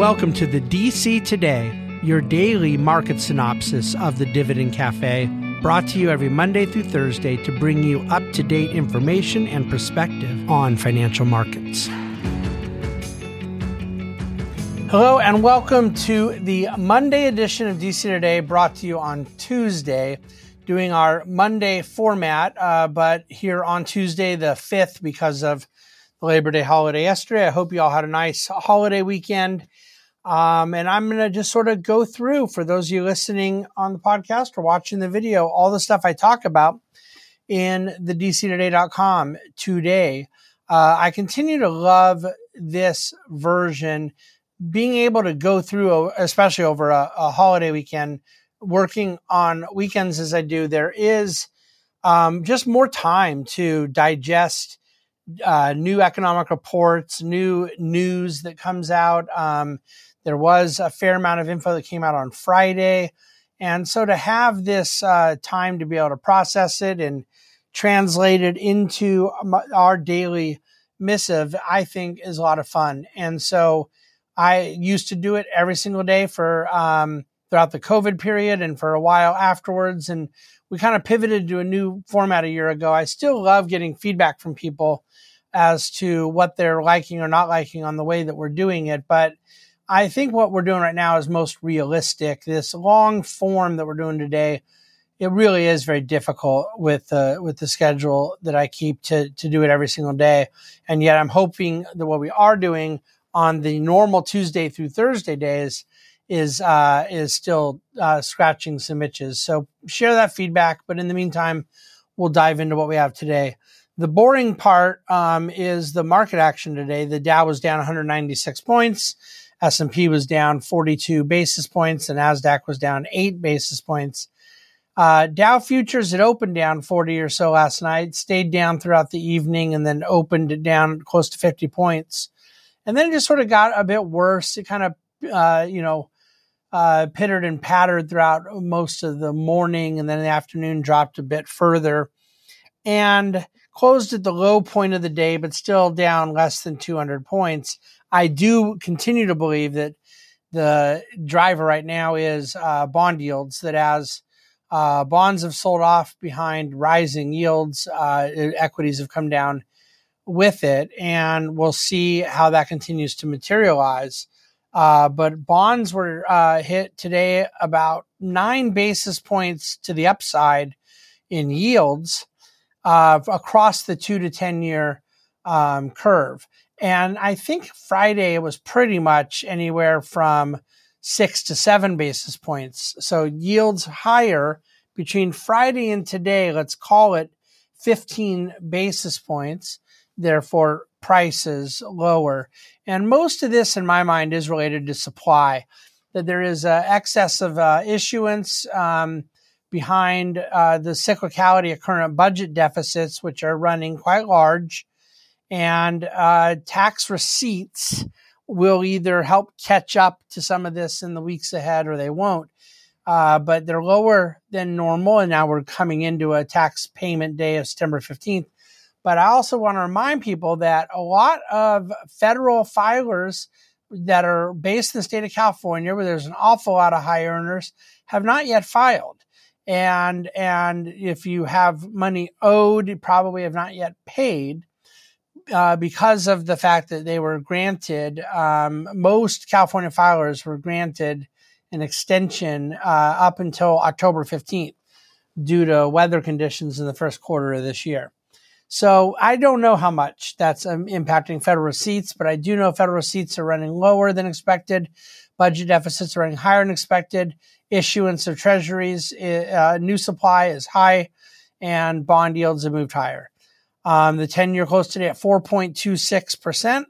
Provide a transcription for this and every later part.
welcome to the DC Today, your daily market synopsis of the Dividend Cafe, brought to you every Monday through Thursday to bring you up to date information and perspective on financial markets. Hello, and welcome to the Monday edition of DC Today, brought to you on Tuesday. Doing our Monday format, uh, but here on Tuesday, the 5th, because of the Labor Day holiday yesterday. I hope you all had a nice holiday weekend. Um, and I'm going to just sort of go through for those of you listening on the podcast or watching the video, all the stuff I talk about in the dctoday.com today. Uh, I continue to love this version, being able to go through, especially over a, a holiday weekend, working on weekends as I do. There is um, just more time to digest uh, new economic reports, new news that comes out. Um, there was a fair amount of info that came out on Friday. And so to have this uh, time to be able to process it and translate it into our daily missive, I think is a lot of fun. And so I used to do it every single day for um, throughout the COVID period and for a while afterwards. And we kind of pivoted to a new format a year ago. I still love getting feedback from people as to what they're liking or not liking on the way that we're doing it. But I think what we're doing right now is most realistic. This long form that we're doing today, it really is very difficult with uh, with the schedule that I keep to to do it every single day. And yet, I'm hoping that what we are doing on the normal Tuesday through Thursday days is uh, is still uh, scratching some itches. So share that feedback. But in the meantime, we'll dive into what we have today. The boring part um, is the market action today. The Dow was down 196 points. S&P was down 42 basis points and Nasdaq was down 8 basis points. Uh, Dow futures had opened down 40 or so last night, stayed down throughout the evening, and then opened down close to 50 points. And then it just sort of got a bit worse. It kind of, uh, you know, uh, pittered and pattered throughout most of the morning, and then the afternoon dropped a bit further, and closed at the low point of the day, but still down less than 200 points. I do continue to believe that the driver right now is uh, bond yields. That as uh, bonds have sold off behind rising yields, uh, equities have come down with it, and we'll see how that continues to materialize. Uh, but bonds were uh, hit today about nine basis points to the upside in yields uh, across the two to 10 year um, curve. And I think Friday was pretty much anywhere from six to seven basis points. So yields higher between Friday and today, let's call it 15 basis points. Therefore, prices lower. And most of this, in my mind, is related to supply. That there is uh, excess of uh, issuance um, behind uh, the cyclicality of current budget deficits, which are running quite large and uh, tax receipts will either help catch up to some of this in the weeks ahead or they won't. Uh, but they're lower than normal, and now we're coming into a tax payment day of September 15th. But I also want to remind people that a lot of federal filers that are based in the state of California, where there's an awful lot of high earners, have not yet filed. And and if you have money owed, you probably have not yet paid uh, because of the fact that they were granted, um, most California filers were granted an extension uh, up until October 15th due to weather conditions in the first quarter of this year. So I don't know how much that's um, impacting federal receipts, but I do know federal receipts are running lower than expected. Budget deficits running higher than expected. Issuance of treasuries, uh, new supply is high, and bond yields have moved higher. Um, the 10 year close today at 4.26%.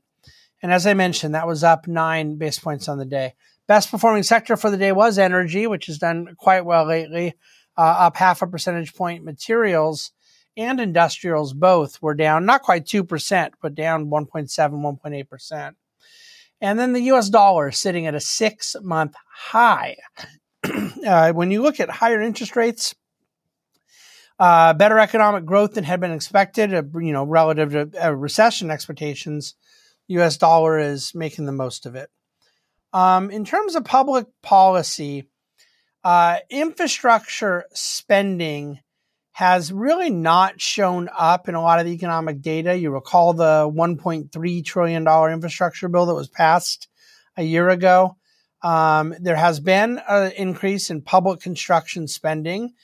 And as I mentioned, that was up nine base points on the day. Best performing sector for the day was energy, which has done quite well lately, uh, up half a percentage point. Materials and industrials both were down, not quite 2%, but down 1.7, 1.8%. And then the US dollar sitting at a six month high. uh, when you look at higher interest rates, uh, better economic growth than had been expected, uh, you know, relative to uh, recession expectations. U.S. dollar is making the most of it. Um, in terms of public policy, uh, infrastructure spending has really not shown up in a lot of the economic data. You recall the $1.3 trillion infrastructure bill that was passed a year ago. Um, there has been an increase in public construction spending,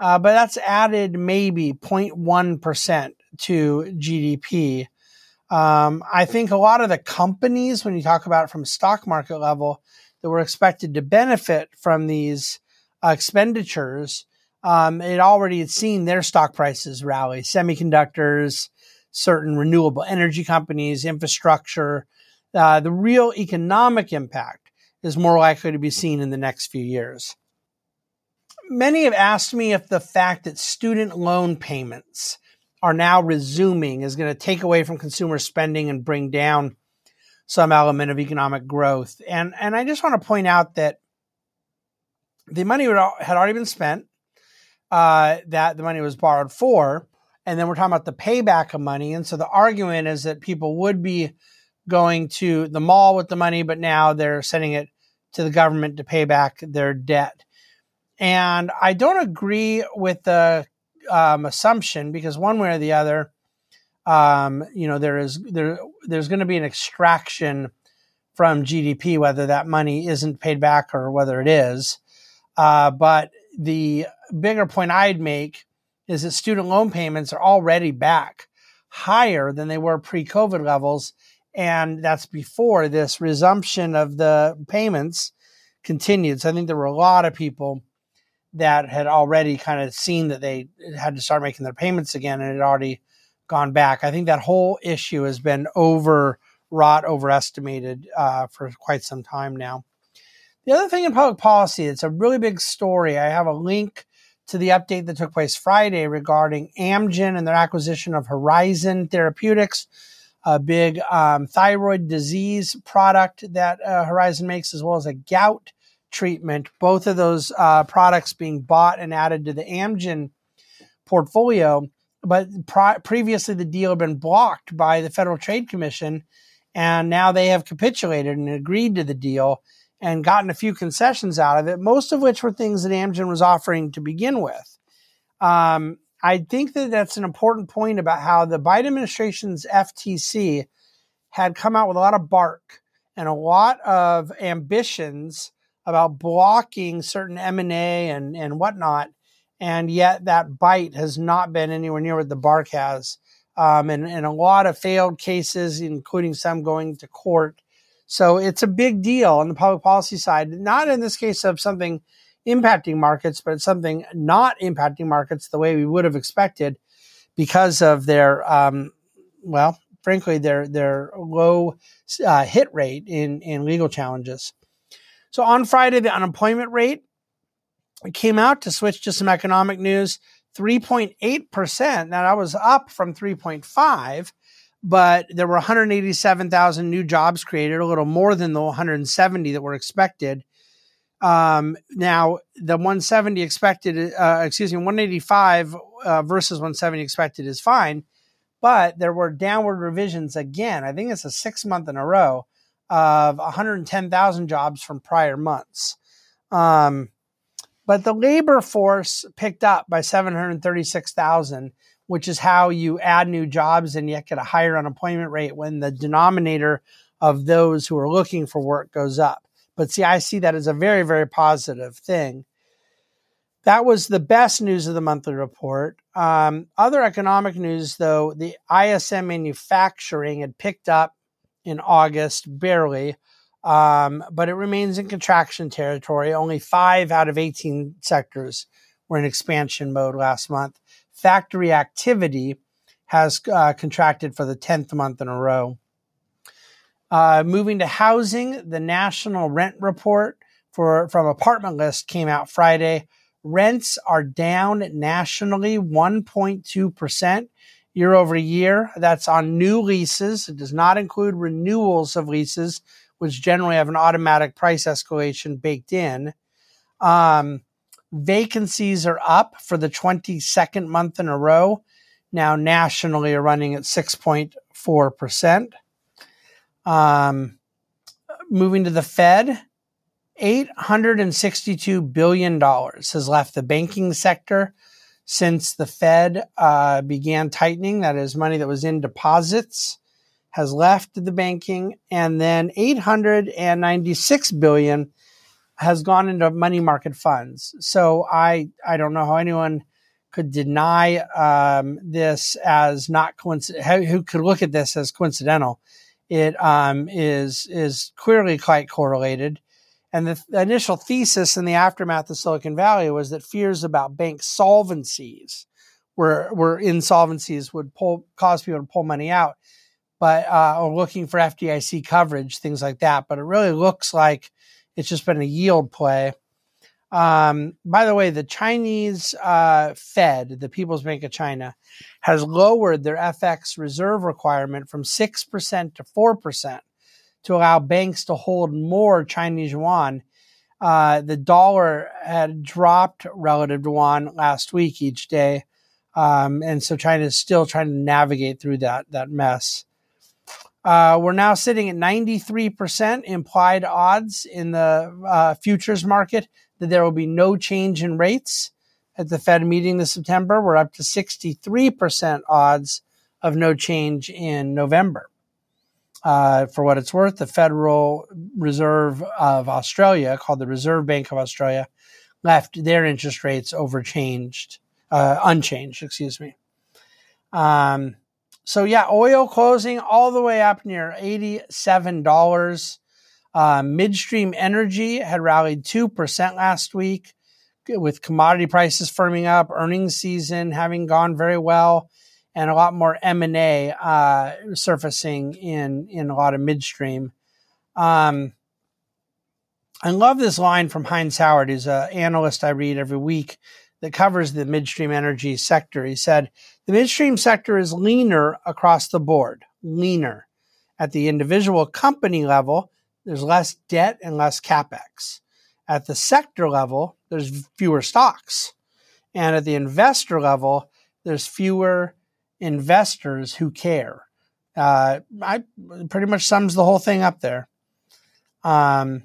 uh, but that's added maybe 0.1% to GDP. Um, I think a lot of the companies, when you talk about from stock market level, that were expected to benefit from these uh, expenditures, um, it already had seen their stock prices rally. Semiconductors, certain renewable energy companies, infrastructure. Uh, the real economic impact is more likely to be seen in the next few years. Many have asked me if the fact that student loan payments are now resuming is going to take away from consumer spending and bring down some element of economic growth. And and I just want to point out that the money had already been spent, uh, that the money was borrowed for, and then we're talking about the payback of money. And so the argument is that people would be going to the mall with the money, but now they're sending it to the government to pay back their debt. And I don't agree with the um, assumption because one way or the other, um, you know, there is there there's going to be an extraction from GDP, whether that money isn't paid back or whether it is. Uh, but the bigger point I'd make is that student loan payments are already back higher than they were pre-COVID levels, and that's before this resumption of the payments continued. So I think there were a lot of people that had already kind of seen that they had to start making their payments again and had already gone back. I think that whole issue has been overwrought, overestimated uh, for quite some time now. The other thing in public policy, it's a really big story. I have a link to the update that took place Friday regarding Amgen and their acquisition of Horizon Therapeutics, a big um, thyroid disease product that uh, Horizon makes, as well as a gout treatment, both of those uh, products being bought and added to the Amgen portfolio. But previously, the deal had been blocked by the Federal Trade Commission, and now they have capitulated and agreed to the deal and gotten a few concessions out of it, most of which were things that Amgen was offering to begin with. Um, I think that that's an important point about how the Biden administration's FTC had come out with a lot of bark and a lot of ambitions about blocking certain M&A and, and whatnot. And yet that bite has not been anywhere near what the bark has. Um, and, and a lot of failed cases, including some going to court. So it's a big deal on the public policy side, not in this case of something impacting markets, but something not impacting markets the way we would have expected because of their, um, well, frankly, their their low uh, hit rate in in legal challenges. So on Friday, the unemployment rate came out to switch to some economic news 3.8%. Now that was up from 3.5, but there were 187,000 new jobs created, a little more than the 170 that were expected. Um, now the 170 expected, uh, excuse me, 185 uh, versus 170 expected is fine, but there were downward revisions again. I think it's a six month in a row of 110,000 jobs from prior months. Um, but the labor force picked up by 736,000, which is how you add new jobs and yet get a higher unemployment rate when the denominator of those who are looking for work goes up. But see, I see that as a very, very positive thing. That was the best news of the monthly report. Um, other economic news, though, the ISM manufacturing had picked up in August, barely, um, but it remains in contraction territory. Only five out of 18 sectors were in expansion mode last month. Factory activity has uh, contracted for the 10th month in a row. Uh, moving to housing, the national rent report for from apartment list came out Friday. Rents are down nationally 1.2% year over year. That's on new leases. It does not include renewals of leases, which generally have an automatic price escalation baked in. Um, vacancies are up for the 22nd month in a row. Now, nationally, are running at 6.4%. Um, moving to the Fed, $862 billion has left the banking sector since the Fed uh, began tightening. That is money that was in deposits has left the banking, and then 896 billion has gone into money market funds. So I I don't know how anyone could deny um, this as not coincidental. Who could look at this as coincidental? It um, is is clearly quite correlated. And the, the initial thesis in the aftermath of Silicon Valley was that fears about bank solvencies, where where insolvencies would pull cause people to pull money out, but uh, or looking for FDIC coverage, things like that. But it really looks like it's just been a yield play. Um, by the way, the Chinese uh, Fed, the People's Bank of China, has lowered their FX reserve requirement from 6% to 4% to allow banks to hold more Chinese yuan. Uh, the dollar had dropped relative to yuan last week each day. Um, and so China is still trying to navigate through that, that mess. Uh, we're now sitting at 93% implied odds in the uh, futures market that there will be no change in rates at the Fed meeting this September. We're up to 63% odds of no change in November. Uh, for what it's worth, the Federal Reserve of Australia, called the Reserve Bank of Australia, left their interest rates overchanged, uh, unchanged, excuse me. Um, so yeah, oil closing all the way up near $87. Uh, midstream energy had rallied 2% last week with commodity prices firming up, earnings season having gone very well, and a lot more M&A uh, surfacing in, in a lot of midstream. Um, I love this line from Hinds Howard, who's an analyst I read every week that covers the midstream energy sector. He said, the midstream sector is leaner across the board, leaner. At the individual company level, there's less debt and less capex. At the sector level, there's fewer stocks. And at the investor level, there's fewer investors who care. Uh, I pretty much sums the whole thing up there. Um,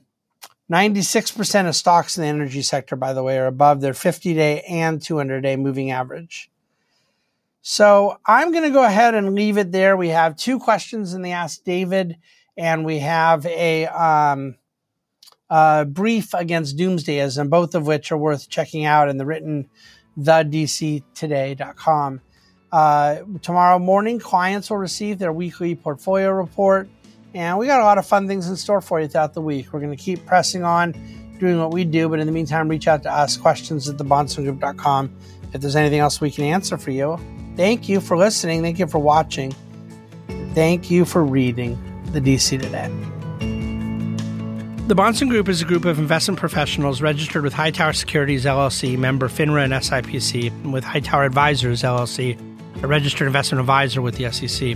96% of stocks in the energy sector, by the way, are above their 50 day and 200 day moving average. So I'm going to go ahead and leave it there. We have two questions in the Ask David, and we have a um, brief against doomsdayism, both of which are worth checking out in the written thedctoday.com. Uh, tomorrow morning, clients will receive their weekly portfolio report. And we got a lot of fun things in store for you throughout the week. We're going to keep pressing on, doing what we do. But in the meantime, reach out to us, questions at thebahnsengroup.com if there's anything else we can answer for you. Thank you for listening. Thank you for watching. Thank you for reading the DC Today. The Bahnsen Group is a group of investment professionals registered with Hightower Securities LLC, member FINRA and SIPC, and with Hightower Advisors LLC, a registered investment advisor with the SEC.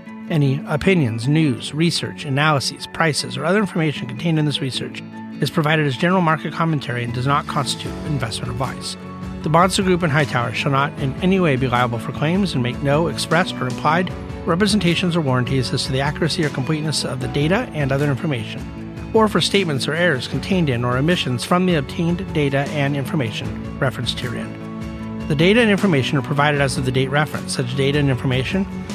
any opinions, news, research, analyses, prices, or other information contained in this research is provided as general market commentary and does not constitute investment advice. The Bahnsen Group and Hightower shall not in any way be liable for claims and make no expressed or implied representations or warranties as to the accuracy or completeness of the data and other information, or for statements or errors contained in or omissions from the obtained data and information referenced herein. The data and information are provided as of the date referenced. Such data and information